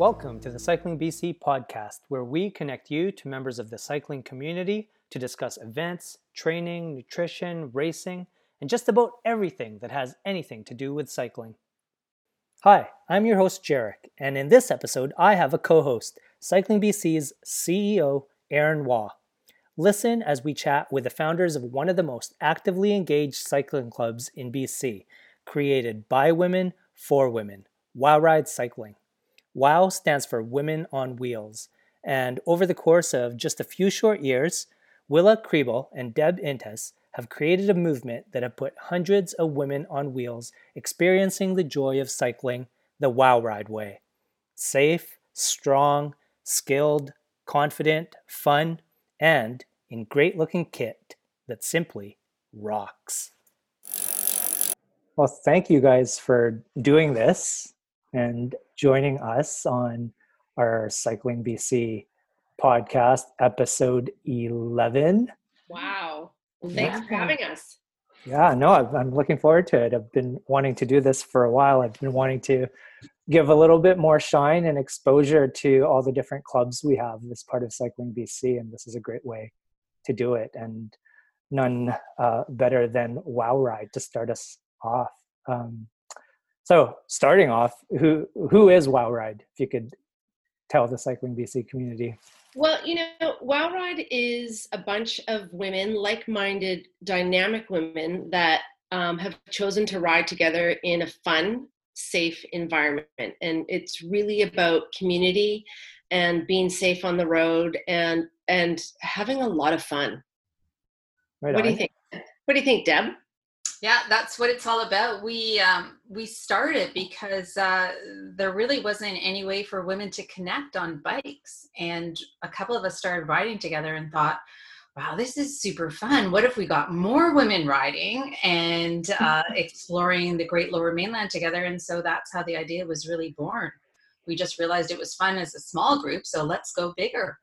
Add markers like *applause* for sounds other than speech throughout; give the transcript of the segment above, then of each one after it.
Welcome to the Cycling BC podcast, where we connect you to members of the cycling community to discuss events, training, nutrition, racing, and just about everything that has anything to do with cycling. Hi, I'm your host, Jarek, and in this episode, I have a co host, Cycling BC's CEO, Aaron Waugh. Listen as we chat with the founders of one of the most actively engaged cycling clubs in BC, created by women for women, Wow Ride Cycling. WOW stands for Women on Wheels, and over the course of just a few short years, Willa Kriebel and Deb Intas have created a movement that have put hundreds of women on wheels experiencing the joy of cycling the WOW Ride way. Safe, strong, skilled, confident, fun, and in great looking kit that simply rocks. Well, thank you guys for doing this and joining us on our Cycling BC podcast, episode 11. Wow. Well, thanks yeah. for having us. Yeah, no, I'm looking forward to it. I've been wanting to do this for a while. I've been wanting to give a little bit more shine and exposure to all the different clubs we have as part of Cycling BC, and this is a great way to do it. And none uh, better than Wow Ride to start us off. Um, so starting off, who who is Wow Ride? If you could tell the Cycling BC community. Well, you know, Wow Ride is a bunch of women, like-minded, dynamic women that um, have chosen to ride together in a fun, safe environment, and it's really about community and being safe on the road and and having a lot of fun. Right what on. do you think? What do you think, Deb? Yeah, that's what it's all about. We um, we started because uh, there really wasn't any way for women to connect on bikes, and a couple of us started riding together and thought, "Wow, this is super fun! What if we got more women riding and *laughs* uh, exploring the Great Lower Mainland together?" And so that's how the idea was really born. We just realized it was fun as a small group, so let's go bigger.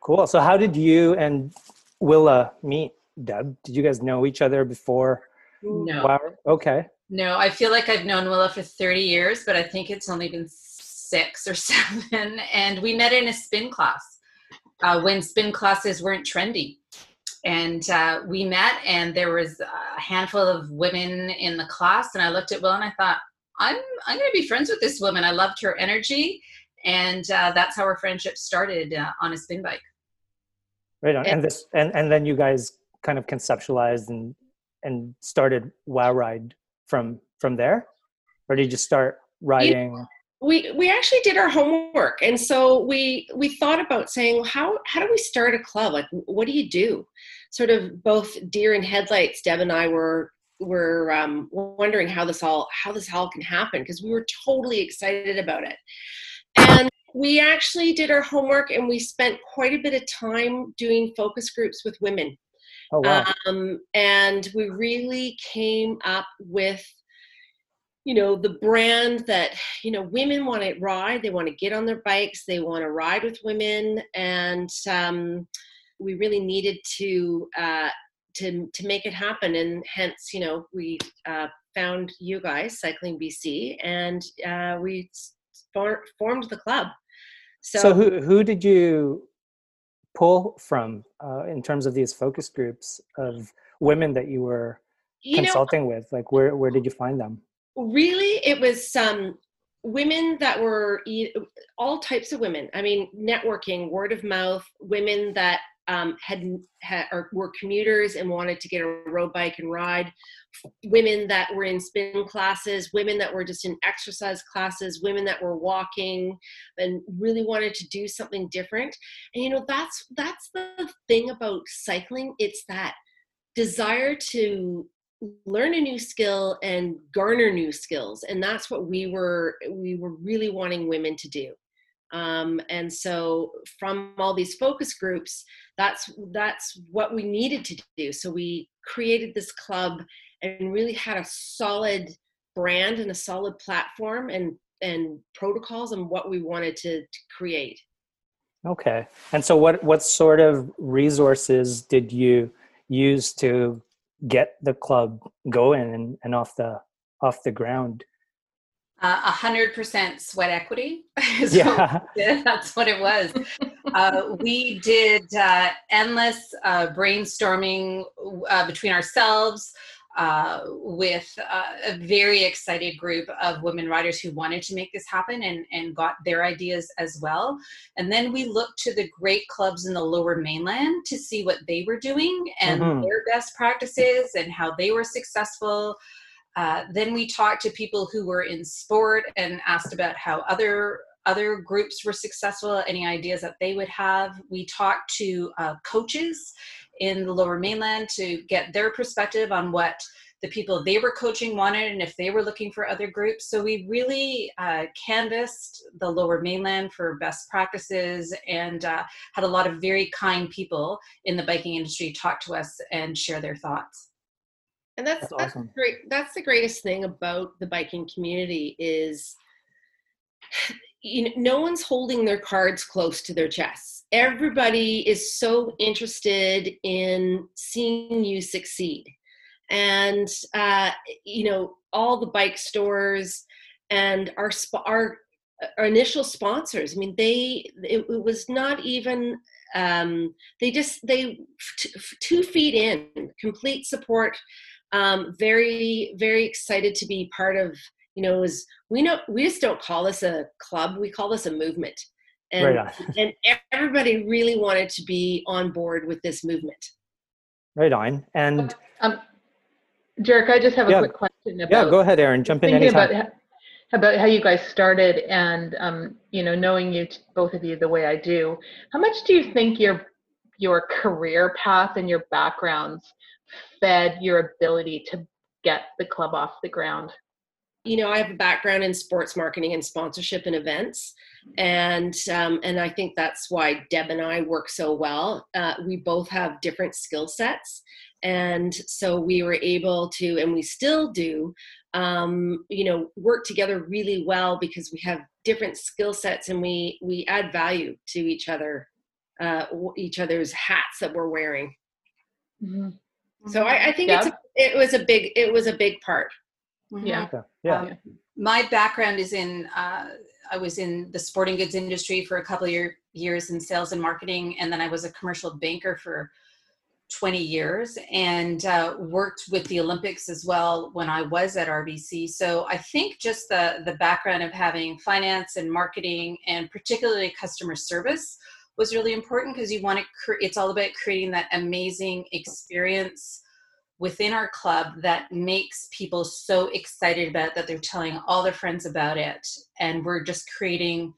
Cool. So, how did you and Willa meet? Deb, did you guys know each other before? No. Wow. Okay. No, I feel like I've known Willa for 30 years, but I think it's only been six or *laughs* seven. And we met in a spin class uh, when spin classes weren't trendy. And uh, we met, and there was a handful of women in the class. And I looked at Will and I thought, I'm, I'm going to be friends with this woman. I loved her energy. And uh, that's how our friendship started uh, on a spin bike. Right on. And, and this, and, and then you guys kind of conceptualized and and started wow ride from from there? Or did you start writing we we actually did our homework. And so we we thought about saying how how do we start a club? Like what do you do? Sort of both deer and headlights deb and i were were um, wondering how this all how this all can happen because we were totally excited about it. And we actually did our homework and we spent quite a bit of time doing focus groups with women Oh, wow. Um, and we really came up with, you know, the brand that, you know, women want to ride, they want to get on their bikes, they want to ride with women. And um, we really needed to, uh, to, to make it happen. And hence, you know, we uh, found you guys, Cycling BC, and uh, we for- formed the club. So, so who, who did you pull from uh, in terms of these focus groups of women that you were you consulting know, with? Like, where where did you find them? Really, it was um, women that were all types of women. I mean, networking, word of mouth, women that um, had, had or were commuters and wanted to get a road bike and ride. Women that were in spin classes women that were just in exercise classes women that were walking and really wanted to do something different. And you know that's that's the thing about cycling. It's that desire to learn a new skill and garner new skills. And that's what we were we were really wanting women to do um, and so from all these focus groups that's that's what we needed to do. So we created this club and really had a solid brand and a solid platform and and protocols and what we wanted to, to create. Okay. And so what what sort of resources did you use to get the club going and, and off the off the ground A hundred percent sweat equity. *laughs* so *laughs* yeah, that's what it was. uh, we did uh, endless uh, brainstorming uh, between ourselves. Uh, with uh, a very excited group of women writers who wanted to make this happen and, and got their ideas as well. And then we looked to the great clubs in the lower mainland to see what they were doing and mm-hmm. their best practices and how they were successful. Uh, then we talked to people who were in sport and asked about how other other groups were successful, any ideas that they would have. We talked to uh, coaches in the lower mainland to get their perspective on what the people they were coaching wanted and if they were looking for other groups. So we really uh, canvassed the lower mainland for best practices and uh, had a lot of very kind people in the biking industry talk to us and share their thoughts. And that's, that's, awesome. that's great. That's the greatest thing about the biking community is you know, no one's holding their cards close to their chests. Everybody is so interested in seeing you succeed. And, uh, you know, all the bike stores and our, sp- our, our initial sponsors, I mean, they, it, it was not even, um, they just, they, t- two feet in, complete support, um, very, very excited to be part of you know, is we know we just don't call this a club, we call this a movement. And, right and everybody really wanted to be on board with this movement. Right on. And um, Jarek, I just have a yeah, quick question about. Yeah, go ahead, Aaron. Jump in anytime. About, about how you guys started, and um, you know, knowing you both of you the way I do, how much do you think your your career path and your backgrounds fed your ability to get the club off the ground? you know, I have a background in sports marketing and sponsorship and events, and um, and I think that's why Deb and I work so well. Uh, we both have different skill sets, and so we were able to, and we still do, um, you know, work together really well because we have different skill sets and we we add value to each other, uh, each other's hats that we're wearing. Mm-hmm. So I, I think it's a, it was a big it was a big part. Mm-hmm. Yeah. Yeah. Um, my background is in, uh, I was in the sporting goods industry for a couple of year, years in sales and marketing, and then I was a commercial banker for 20 years and uh, worked with the Olympics as well when I was at RBC. So I think just the the background of having finance and marketing and particularly customer service was really important because you want to. Cre- it's all about creating that amazing experience within our club that makes people so excited about it that they're telling all their friends about it. And we're just creating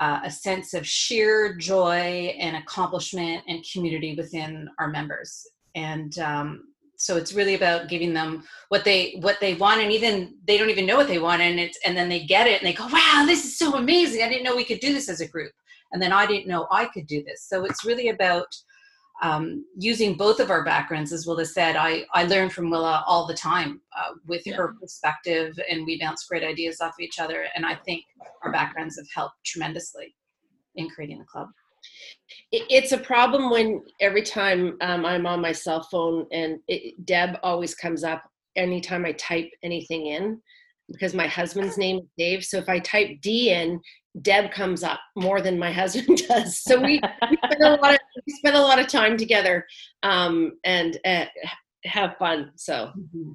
uh, a sense of sheer joy and accomplishment and community within our members. And um, so it's really about giving them what they what they want and even they don't even know what they want and it's and then they get it and they go wow this is so amazing. I didn't know we could do this as a group and then i didn't know i could do this so it's really about um, using both of our backgrounds, as Willa said, I, I learn from Willa all the time uh, with yeah. her perspective, and we bounce great ideas off of each other. And I think our backgrounds have helped tremendously in creating the club. It's a problem when every time um, I'm on my cell phone and it, Deb always comes up anytime I type anything in because my husband's name is Dave. So if I type D in, Deb comes up more than my *laughs* husband does. So we, we spend a lot of we spend a lot of time together um, and uh, have fun. So. Mm-hmm.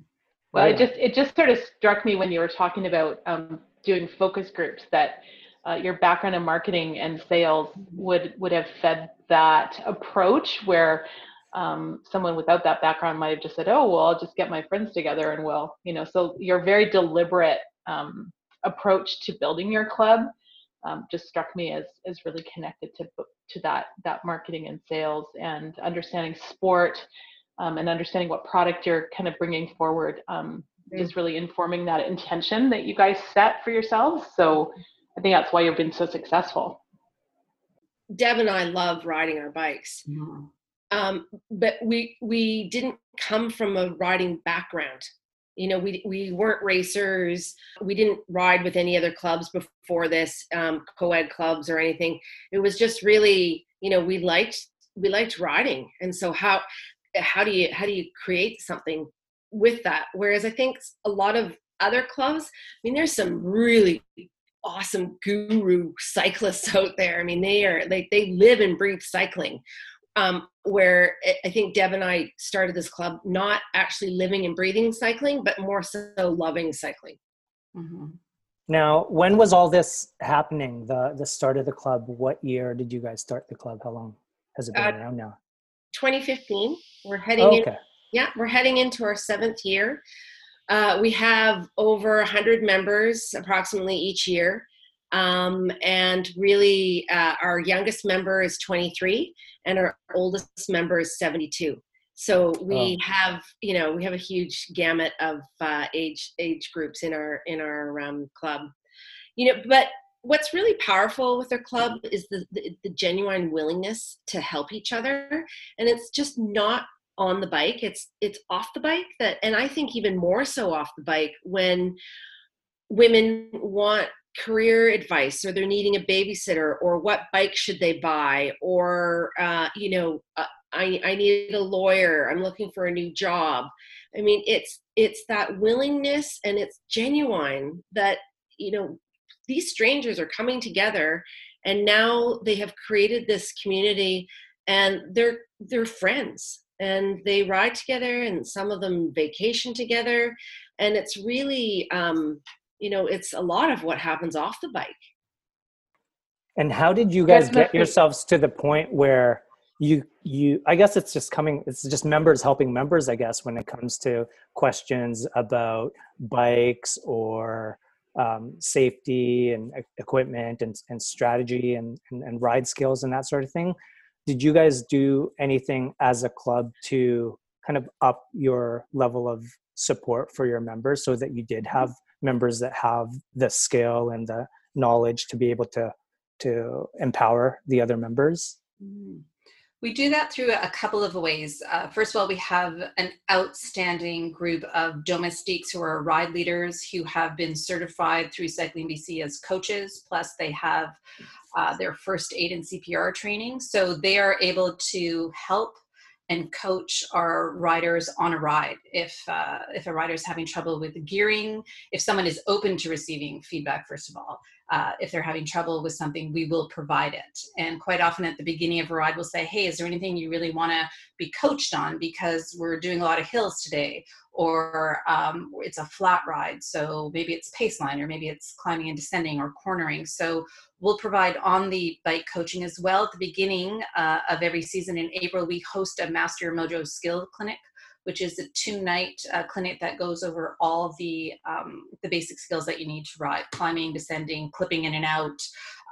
Well, it just it just sort of struck me when you were talking about um, doing focus groups that uh, your background in marketing and sales would would have fed that approach where um, someone without that background might have just said, "Oh, well, I'll just get my friends together and we'll," you know. So your very deliberate um, approach to building your club um, just struck me as as really connected to to that that marketing and sales and understanding sport um, and understanding what product you're kind of bringing forward um, mm-hmm. is really informing that intention that you guys set for yourselves. So I think that's why you've been so successful. Deb and I love riding our bikes. Mm-hmm. Um, but we we didn't come from a riding background. You know we we weren't racers. We didn't ride with any other clubs before this um, co-ed clubs or anything. It was just really you know we liked we liked riding. And so how how do you how do you create something with that? Whereas i think a lot of other clubs i mean there's some really awesome guru cyclists *laughs* out there. I mean they are like they live and breathe cycling um, where I think Deb and I started this club not actually living and breathing cycling, but more so loving cycling. Mm-hmm. Now, when was all this happening? The the start of the club. What year did you guys start the club? How long has it been uh, around now? 2015. We're heading oh, okay. in. Yeah, we're heading into our seventh year. Uh, we have over 100 members approximately each year. Um, and really, uh, our youngest member is 23, and our oldest member is 72. So we oh. have, you know, we have a huge gamut of uh, age age groups in our in our um, club. You know, but what's really powerful with our club is the, the, the genuine willingness to help each other, and it's just not on the bike it's it's off the bike that and i think even more so off the bike when women want career advice or they're needing a babysitter or what bike should they buy or uh, you know uh, I, I need a lawyer i'm looking for a new job. I mean it's it's that willingness and it's genuine that you know these strangers are coming together and now they have created this community and they're they're friends and they ride together and some of them vacation together and it's really um, you know it's a lot of what happens off the bike. And how did you guys get yourselves to the point where you you i guess it's just coming it's just members helping members i guess when it comes to questions about bikes or um, safety and equipment and, and strategy and, and, and ride skills and that sort of thing. Did you guys do anything as a club to kind of up your level of support for your members so that you did have members that have the skill and the knowledge to be able to to empower the other members? Mm. we do that through a couple of ways. Uh, first of all we have an outstanding group of domestiques who are ride leaders who have been certified through cycling bc as coaches plus they have uh, their first aid and cpr training. So they are able to help and coach our riders on a ride. If uh, if a rider is having trouble with gearing, if someone is open to receiving feedback, first of all, uh, if they're having trouble with something, we will provide it. And quite often at the beginning of a ride, we'll say, "Hey, is there anything you really want to be coached on? Because we're doing a lot of hills today, or um, it's a flat ride, so maybe it's pace line, or maybe it's climbing and descending, or cornering." So We'll provide on the bike coaching as well. At the beginning uh, of every season in April, we host a Master Mojo Skill Clinic, which is a two-night uh, clinic that goes over all the um, the basic skills that you need to ride: climbing, descending, clipping in and out,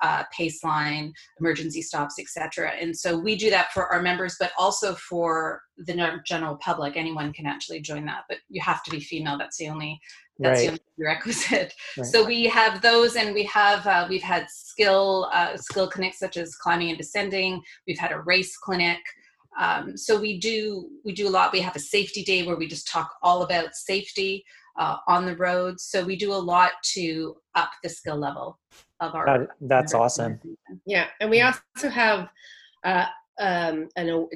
uh, pace line, emergency stops, etc. And so we do that for our members, but also for the general public. Anyone can actually join that, but you have to be female. That's the only that's right. the requisite. Right. So we have those, and we have uh, we've had skill uh, skill clinics such as climbing and descending. We've had a race clinic. Um, so we do we do a lot. We have a safety day where we just talk all about safety uh, on the road. So we do a lot to up the skill level of our. That, that's awesome. Yeah, and we also have. Uh, um, an,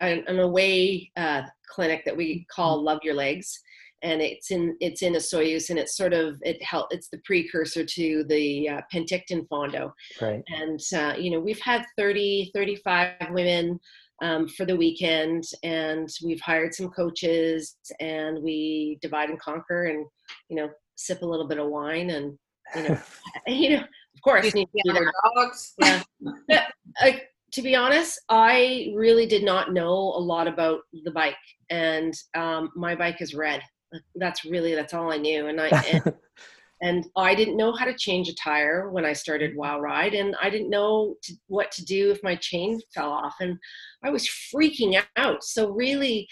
an away uh, clinic that we call mm-hmm. Love Your Legs, and it's in it's in Osoyoos, and it's sort of it help it's the precursor to the uh, Penticton Fondo. Right. And uh, you know we've had 30, 35 women um, for the weekend, and we've hired some coaches, and we divide and conquer, and you know sip a little bit of wine, and you know *laughs* *laughs* you know of course need to dogs. *laughs* Yeah. to be honest, I really did not know a lot about the bike, and um, my bike is red that's really that's all I knew. And I and, and, I didn't know how to change a tire when I started Wow Ride, and I didn't know to, what to do if my chain fell off, and I was freaking out. So really.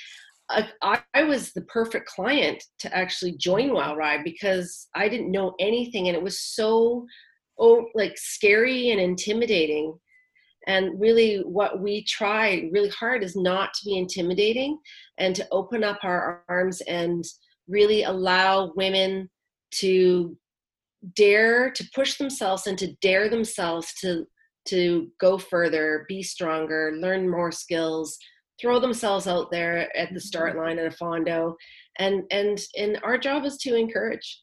I, I was the perfect client to actually join Wow Ride because I didn't know anything and it was so oh like scary and intimidating and really, what we try really hard is not to be intimidating and to open up our arms and really allow women to dare to push themselves and to dare themselves to to go further be stronger learn more skills throw themselves out there at the start mm-hmm. line at a fondo. And and and our job is to encourage.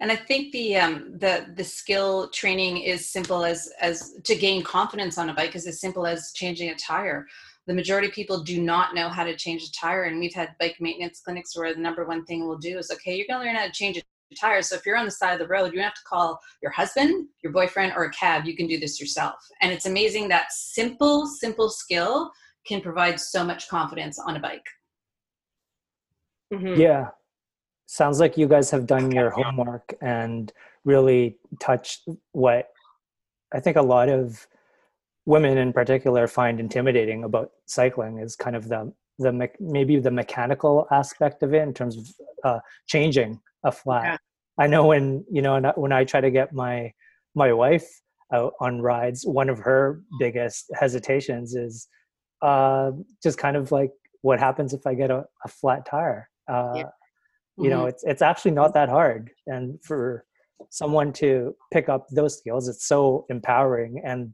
And i think the um, the the skill training is simple as as to gain confidence on a bike is as simple as changing a tire. The majority of people do not know how to change a tire and we've had bike maintenance clinics where the number one thing we'll do is okay you're going to learn how to change a tire so if you're on the side of the road you don't have to call your husband your boyfriend or a cab. You can do this yourself. And it's amazing that simple simple skill can provide so much confidence on a bike. Mm-hmm. yeah. Sounds like you guys have done your homework and really touched what I think a lot of women in particular find intimidating about cycling is kind of the the me- maybe the mechanical aspect of it in terms of uh, changing a flat. Yeah. I know when you know when I try to get my my wife out on rides, one of her biggest hesitations is uh, just kind of like what happens if I get a, a flat tire. Uh, yeah you know mm-hmm. it's it's actually not that hard and for someone to pick up those skills it's so empowering and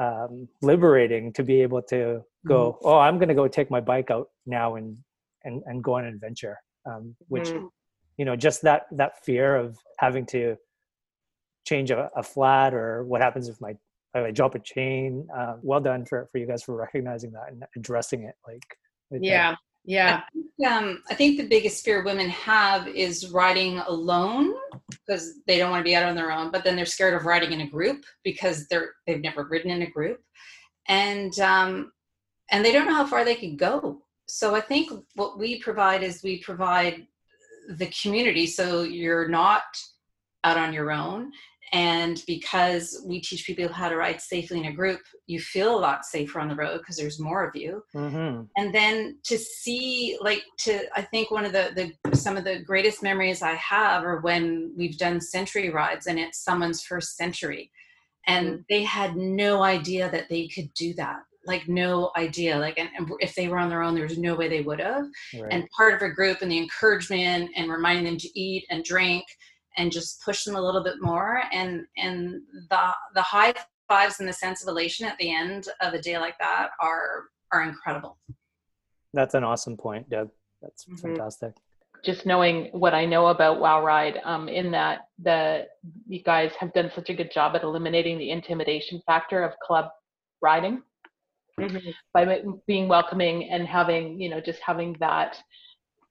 um, liberating to be able to go mm-hmm. oh i'm going to go take my bike out now and and, and go on an adventure um, which mm-hmm. You know just that that fear of having to change a, a flat or what happens if my if I drop a chain. Uh, well done for for you guys for recognizing that and addressing it. Like, yeah, yeah. I think, um, I think the biggest fear women have is riding alone because they don't want to be out on their own, but then they're scared of riding in a group because they're they've never ridden in a group, and um, and they don't know how far they could go. So I think what we provide is we provide the community, so you're not out on your own and because we teach people how to ride safely in a group, you feel a lot safer on the road because there's more of you. Mm-hmm. And then to see, like, to I think one of the the some of the greatest memories I have are when we've done century rides and it's someone's first century, and mm-hmm. they had no idea that they could do that like no idea like and, and, if they were on their own there was no way they would have right. and part of a group and the encouragement and reminding them to eat and drink and just push them a little bit more and and the the high fives and the sense of elation at the end of a day like that are are incredible. That's an awesome point deb. That's mm-hmm. fantastic. Just knowing what I know about Wow Ride, um, in that the you guys have done such a good job at eliminating the intimidation factor of club riding mm-hmm. by being welcoming and having you know just having that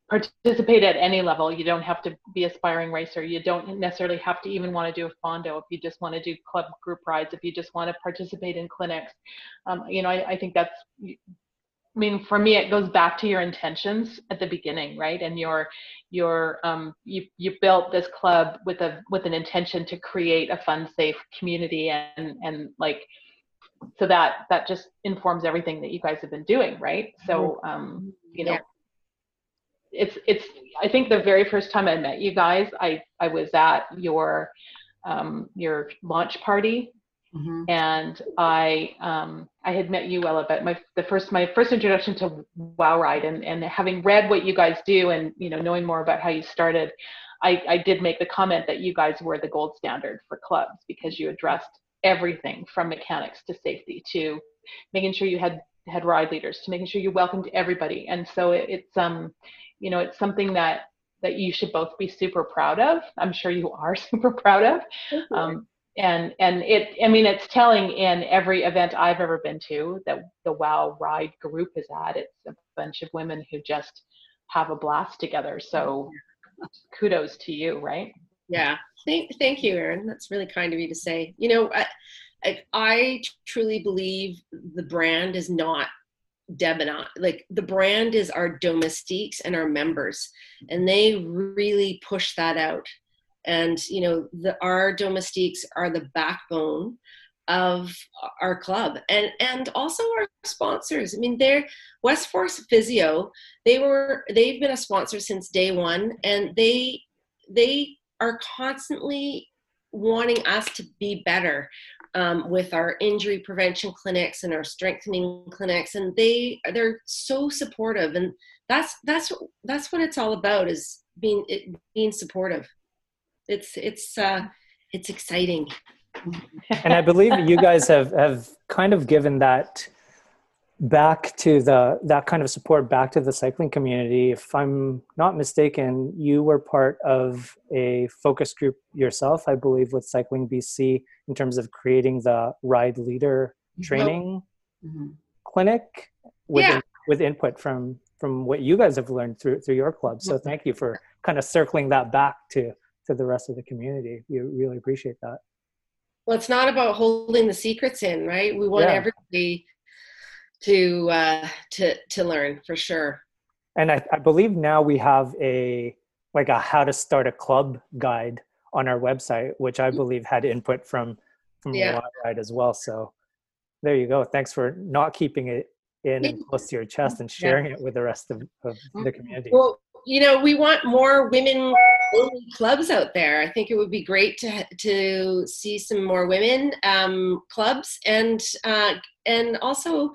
participate at any level. You don't have to be aspiring racer. You don't necessarily have to even want to do a fondo if you just want to do club group rides, if you just want to participate in clinics. Um, you know, I, I think that's, I mean, for me, it goes back to your intentions at the beginning, right? And your, your, um, you, you built this club with a, with an intention to create a fun, safe community and, and like, so that, that just informs everything that you guys have been doing, right? So, um, you know, yeah it's it's i think the very first time i met you guys i i was at your um your launch party mm-hmm. and i um i had met you Willa but my the first my first introduction to wow ride and and having read what you guys do and you know knowing more about how you started i i did make the comment that you guys were the gold standard for clubs because you addressed everything from mechanics to safety to making sure you had had ride leaders to making sure you welcomed everybody. And so it, it's um you know it's something that that you should both be super proud of. I'm sure you are *laughs* super proud of. Um, and and it i mean it's telling in every event i've ever been to that the wow ride group is at. It's a bunch of women who just have a blast together. So *laughs* kudos to you right yeah thank, thank you Aaron that's really kind of you to say you know I, I, I truly believe the brand is not Deb and I, like the brand is our domestiques and our members, and they really push that out. And you know, the our domestiques are the backbone of our club and and also our sponsors. I mean, they're West Force Physio. They were they've been a sponsor since day one, and they they are constantly wanting us to be better um, with our injury prevention clinics and our strengthening clinics and they they're so supportive and that's that's that's what it's all about is being it, being supportive. It's it's uh it's exciting. And i believe you guys have have kind of given that back to the that kind of support back to the cycling community if i'm not mistaken you were part of a focus group yourself i believe with cycling bc in terms of creating the ride leader training mm-hmm. clinic with yeah. in, with input from from what you guys have learned through through your club so thank you for kind of circling that back to to the rest of the community we really appreciate that well it's not about holding the secrets in right we want yeah. everybody to uh, to to learn for sure. And I, I believe now we have a like a how to start a club guide on our website, which I mm-hmm. believe had input from from yeah. Ride as well. So there you go. Thanks for not keeping it in and close to your chest and sharing it with the rest of, of the mm-hmm. community. Well, you know, we want more women clubs out there. I think it would be great to to see some more women um, clubs and uh, and also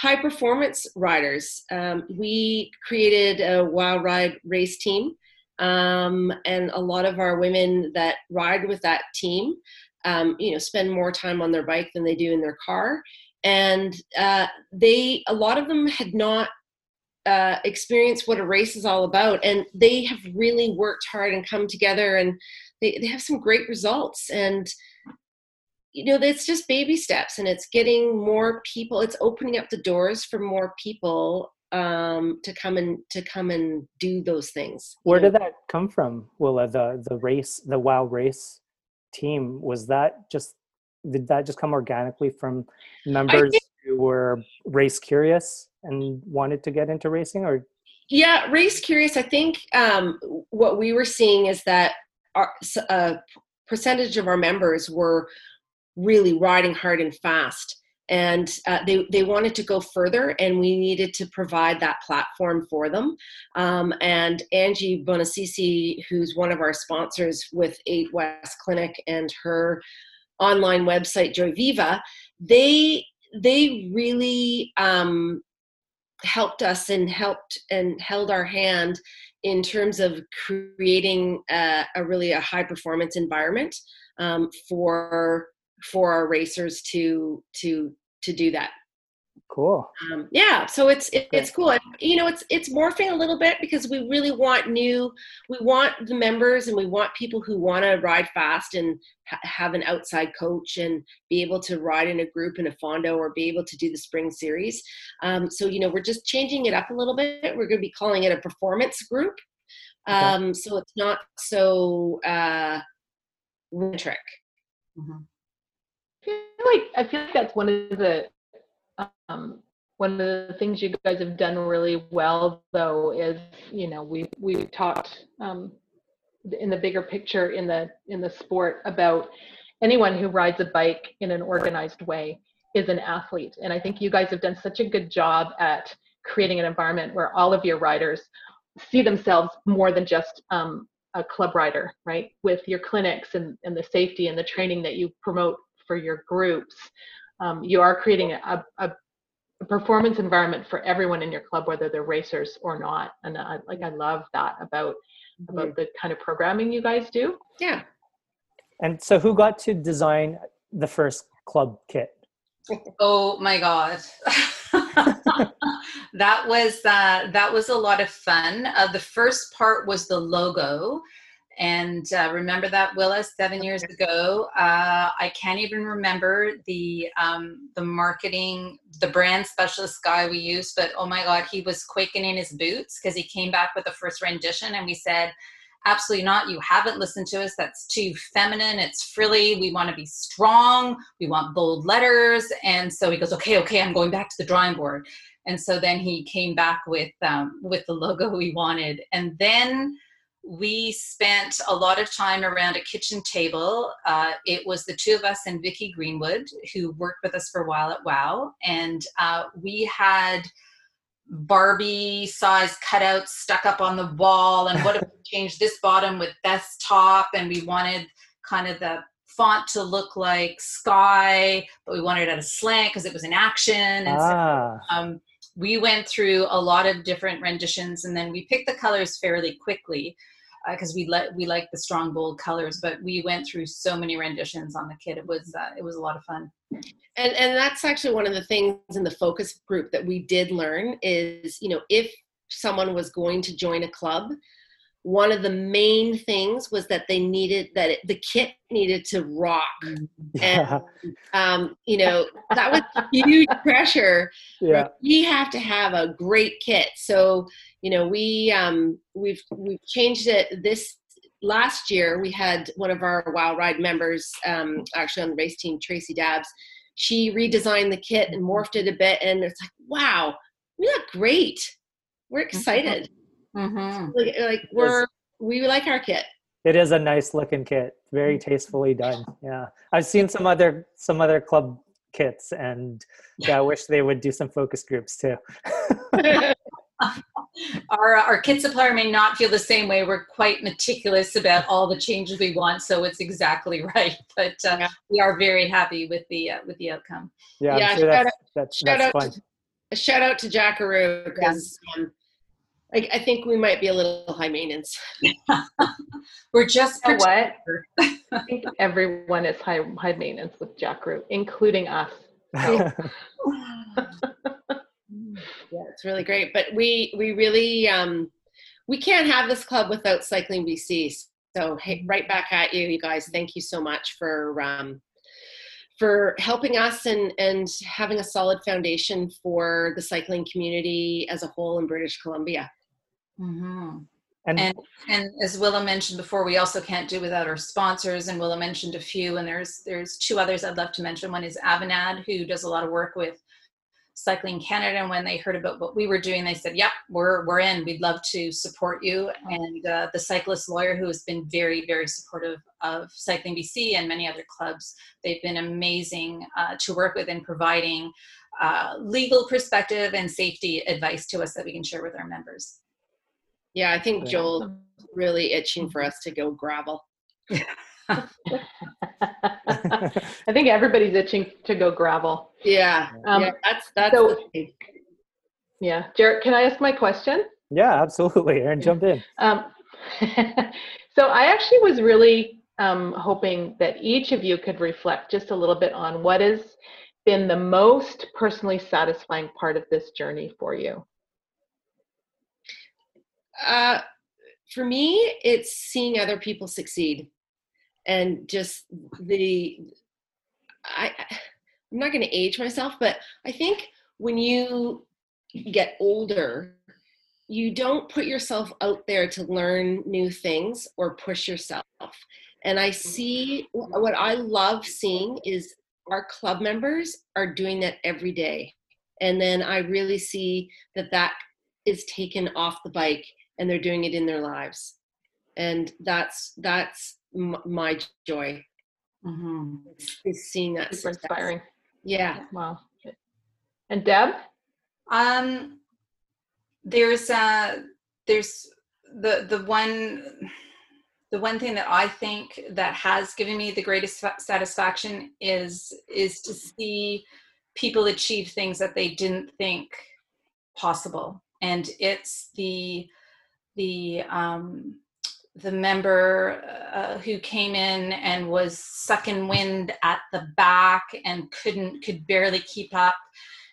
high performance riders. Um, we created a Wow Ride race team, um, and a lot of our women that ride with that team, um, you know, spend more time on their bike than they do in their car. And uh, they, a lot of them had not uh, experienced what a race is all about, and they have really worked hard and come together, and they, they have some great results. And you know it's just baby steps and it's getting more people it's opening up the doors for more people um to come and to come and do those things. Where did that come from willa? The the race the wow race team was that just did that just come organically from members think, who were race curious and wanted to get into racing or? Yeah race curious i think um what we were seeing is that our a percentage of our members were really riding hard and fast. And uh, they, they wanted to go further and we needed to provide that platform for them. Um, and angie bonasisi who's one of our sponsors with 8 west clinic and her online website joy viva they they really um, helped us and helped and held our hand in terms of creating a, a really a high performance environment um, for for our racers to to to do that. Cool. Um, yeah so it's it, it's cool. And you know it's it's morphing a little bit because we really want new we want the members and we want people who want to ride fast and ha- have an outside coach and be able to ride in a group in a fondo or be able to do the spring series. Um, so you know we're just changing it up a little bit. We're going to be calling it a performance group. Um, okay. so it's not so uh, mm-hmm feel like I feel like that's one of the um, one of the things you guys have done really well, though, is you know we we talked um, in the bigger picture in the in the sport about anyone who rides a bike in an organized way is an athlete, and I think you guys have done such a good job at creating an environment where all of your riders see themselves more than just um, a club rider, right? With your clinics and, and the safety and the training that you promote for your groups, um, you are creating a, a, a, performance environment for everyone in your club, whether they're racers or not. And I, like I love that about about mm-hmm. the kind of programming you guys do. Yeah. And so, who got to design the first club kit? *laughs* oh my god. *laughs* that was uh, that was a lot of fun. Uh, the first part was the logo, and uh, remember that, Willa, seven years ago. Uh, I can't even remember the um, the marketing, the brand specialist guy we used, but oh my God, he was quaking in his boots because he came back with the first rendition, and we said, absolutely not. You haven't listened to us. That's too feminine. It's frilly. We want to be strong. We want bold letters. And so he goes, okay, okay, I'm going back to the drawing board. And so then he came back with um, with the logo we wanted, and then we spent a lot of time around a kitchen table. Uh, it was the two of us and Vicki Greenwood, who worked with us for a while at WOW, and uh, we had Barbie size cutouts stuck up on the wall. And what if we *laughs* changed this bottom with this top? And we wanted kind of the font to look like sky, but we wanted it at a slant because it was an action. And ah. so, um, we went through a lot of different renditions and then we picked the colors fairly quickly because uh, we let we like the strong bold colors. But we went through so many renditions on the kit. It was uh, it was a lot of fun. And and that's actually one of the things in the focus group that we did learn is you know if someone was going to join a club one of the main things was that they needed that it, the kit needed to rock. Yeah. and um, you know that was huge *laughs* pressure. Yeah. we have to have a great kit. So you know we um, we've we've changed it. This last year we had one of our wow ride members um, actually on the race team tracy dabbs she redesigned the kit and morphed it a bit and it's like wow we look great. We're mm-hmm. excited Mm-hmm. Like, like we're we like our kit. It is a nice looking kit, very mm-hmm. tastefully done. Yeah, I've seen some other some other club kits, and yeah, I wish they would do some focus groups too. *laughs* *laughs* our our kit supplier may not feel the same way. We're quite meticulous about all the changes we want, so it's exactly *laughs* right. But uh, yeah. we are very happy with the uh, with the outcome. Yeah, yeah sure that's, that's, that's, that's fun. To, a shout out to Jakroo because um, I, I think we might be a little high maintenance. *laughs* *laughs* We're just you know what? I think everyone is high high maintenance with Jakroo, including us. *laughs* yeah, it's really great. But we we really um, we can't have this club without Cycling BC. So hey, right back at you, you guys. Thank you so much for um, for helping us and and having a solid foundation for the cycling community as a whole in British Columbia. Mm-hmm. And, and, and as Willa mentioned before, we also can't do without our sponsors. And Willa mentioned a few, and there's there's two others I'd love to mention. One is Avanad, who does a lot of work with Cycling Canada. And when they heard about what we were doing, they said, "Yep, we're we're in. We'd love to support you." And uh, the cyclist lawyer, who has been very very supportive of Cycling BC and many other clubs, they've been amazing uh, to work with in providing uh, legal perspective and safety advice to us that we can share with our members. Yeah, I think Joel really itching for us to go gravel. *laughs* I think everybody's itching to go gravel. Yeah, um, yeah that's that's. So, yeah, Jarek, can I ask my question? Yeah, absolutely. Aaron, jump in. Um, *laughs* so I actually was really um, hoping that each of you could reflect just a little bit on what has been the most personally satisfying part of this journey for you. Uh, for me, it's seeing other people succeed, and just the. I, I'm not going to age myself, but I think when you get older, you don't put yourself out there to learn new things or push yourself. And I see what I love seeing is our club members are doing that every day. And then I really see that that is taken off the bike and they're doing it in their lives. And that's that's m- my joy. Mm-hmm. is seeing that super inspiring. Yeah. Wow. And deb? Um there's uh there's the the one the one thing that i think that has given me the greatest satisfaction is is to see people achieve things that they didn't think possible. And it's the the um, the member uh, who came in and was sucking wind at the back and couldn't could barely keep up.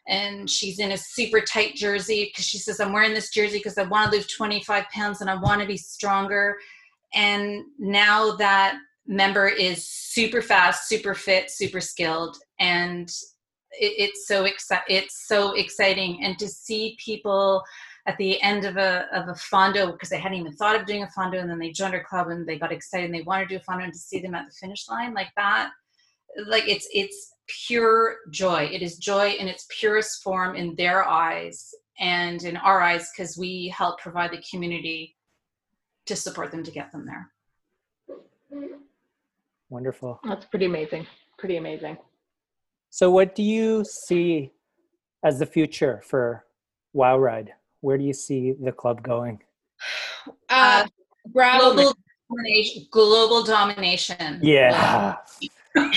And she's in a super tight jersey because she says i'm wearing this jersey because i want to lose 25 pounds and i want to be stronger. And now that member is super fast super fit super skilled and it, it's so exci- it's so exciting. And to see people at the end of a of a fondo because they hadn't even thought of doing a fondo and then they joined our club and they got excited and they wanted to do a fondo and to see them at the finish line like that. Like it's it's pure joy. It is joy in its purest form in their eyes and in our eyes because we help provide the community to support them to get them there. Wonderful. That's pretty amazing pretty amazing. So what do you see as the future for wow ride where do you see the club going? Uh, global domination. Global domination. Yeah. *laughs*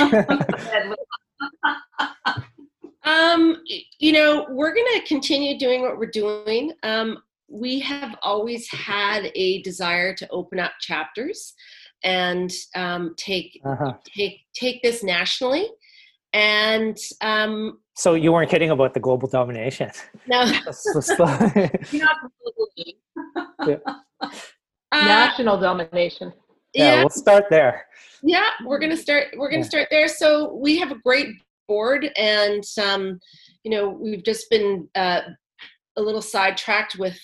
um, you know, we're going to continue doing what we're doing. Um, we have always had a desire to open up chapters and um, take uh-huh. take take this nationally. And um, so you weren't kidding about the global domination. No, *laughs* *laughs* yeah. *laughs* Uh, national domination. Yeah, yeah, we'll start there. Yeah, we're gonna start. We're gonna yeah. start there. So we have a great board, and um, you know, we've just been uh, a little sidetracked with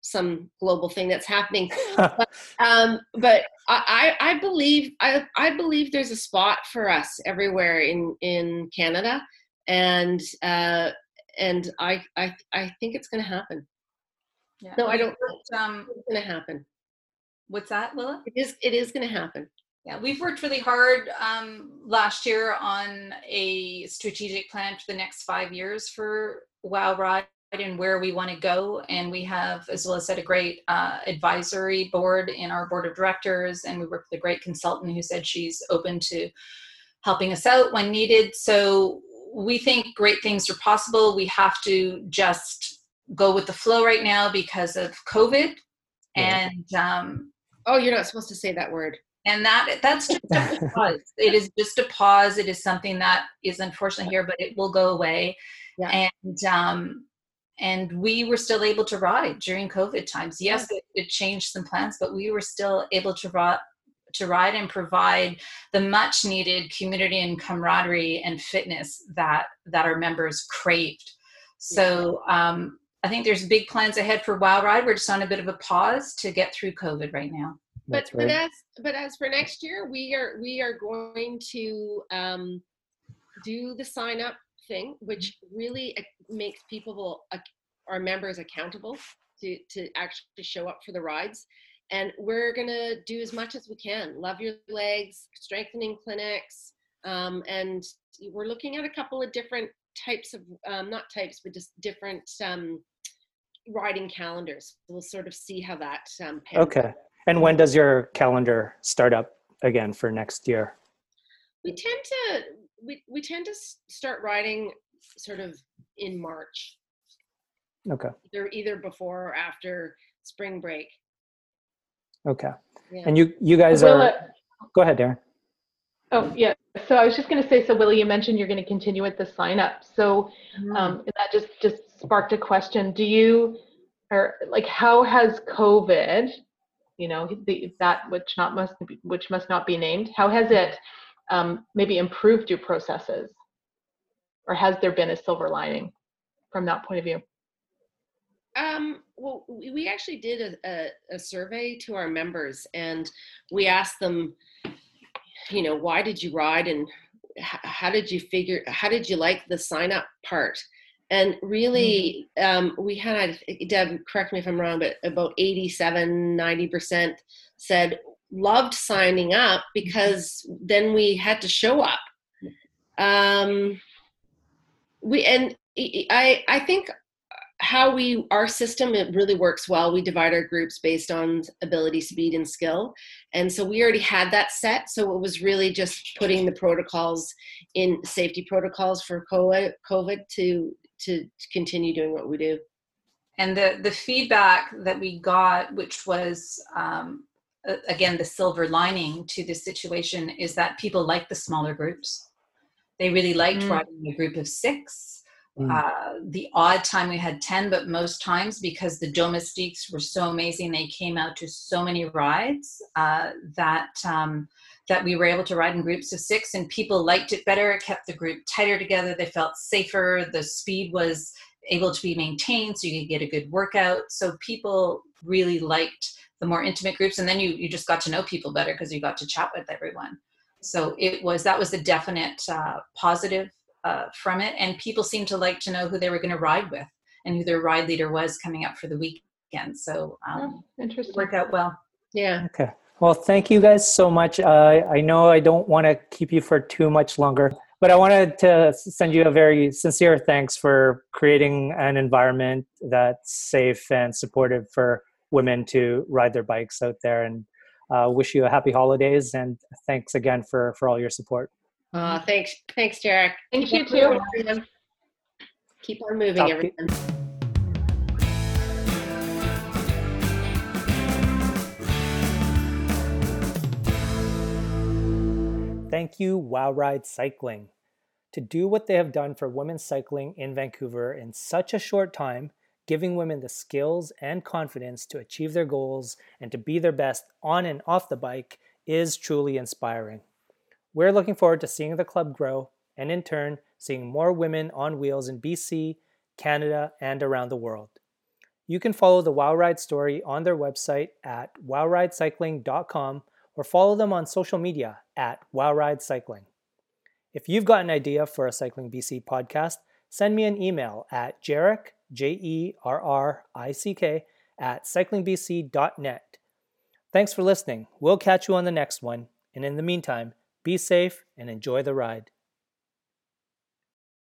some global thing that's happening. but, um, but I, I believe I, I believe there's a spot for us everywhere in in Canada, and uh, and I I I think it's going to happen. Yeah. No, I don't. Um, it's going to happen. What's that, Willa? It is. It is going to happen. Yeah, we've worked really hard um, last year on a strategic plan for the next five years for Wow Ride and where we want to go. And we have, as well as said, a great uh, advisory board in our board of directors. And we work with a great consultant who said she's open to helping us out when needed. So we think great things are possible. We have to just go with the flow right now because of COVID. Yeah. And um, oh, you're not supposed to say that word. And that that's just a *laughs* pause. it is just a pause. It is something that is unfortunately here, but it will go away. Yeah. And um, and we were still able to ride during COVID times. Yes, it, it changed some plans, but we were still able to ride to ride and provide the much needed community and camaraderie and fitness that that our members craved. So um, I think there's big plans ahead for Wow Ride. We're just on a bit of a pause to get through COVID right now. but right. but as but as for next year, we are we are going to um, do the sign up thing, which really makes people, our members, accountable to to actually show up for the rides. And we're gonna do as much as we can. Love your legs, strengthening clinics, um, and we're looking at a couple of different types of um, not types, but just different um, riding calendars. We'll sort of see how that. Um, okay. And when does your calendar start up again for next year? We tend to we we tend to start riding sort of in March. Okay. Either either before or after spring break. Okay. Yeah. And you you guys are. Go ahead, Darren. Oh yeah. So I was just going to say. So Willa, you mentioned you're going to continue with the sign up. So mm-hmm. um, that just just sparked a question. Do you or like how has COVID, you know, the, that which not must be, which must not be named, how has it um, maybe improved your processes? Or has there been a silver lining from that point of view? Um, well, we actually did a, a, a, survey to our members and we asked them, you know, why did you ride and how did you figure, how did you like the sign up part? And really, mm-hmm. um, we had, Deb, correct me if I'm wrong, but about 87, 90% said, loved signing up because then we had to show up. Um, we and I I think how we our system it really works well. We divide our groups based on ability, speed, and skill, and so we already had that set. So it was really just putting the protocols in safety protocols for COVID, COVID to to continue doing what we do. And the the feedback that we got, which was um, again the silver lining to this situation is that people like the smaller groups they really liked mm. riding a group of six mm. uh, the odd time we had 10 but most times because the domestiques were so amazing they came out to so many rides uh, that um, that we were able to ride in groups of six and people liked it better it kept the group tighter together they felt safer the speed was able to be maintained so you could get a good workout so people really liked the more intimate groups and then you you just got to know people better because you got to chat with everyone so it was that was a definite uh, positive uh, from it and people seemed to like to know who they were going to ride with and who their ride leader was coming up for the weekend. So um, oh, interesting. worked out well. Yeah. Okay. Well thank you guys so much. Uh, i know i don't want to keep you for too much longer but i wanted to send you a very sincere thanks for creating an environment that's safe and supportive for women to ride their bikes out there and uh, wish you a happy holidays and thanks again for for all your support Oh, thanks, thanks, Derek. Thank you too. Keep on moving, Talk everyone. Thank you, Wow Ride Cycling. To do what they have done for women's cycling in Vancouver in such a short time, giving women the skills and confidence to achieve their goals and to be their best on and off the bike is truly inspiring. We're looking forward to seeing the club grow and, in turn, seeing more women on wheels in BC, Canada, and around the world. You can follow the Wow Ride story on their website at wowridecycling.com or follow them on social media at wowridecycling. If you've got an idea for a Cycling BC podcast, send me an email at jerrick, J E R R I C K, at cyclingbc.net. Thanks for listening. We'll catch you on the next one. And in the meantime, be safe and enjoy the ride.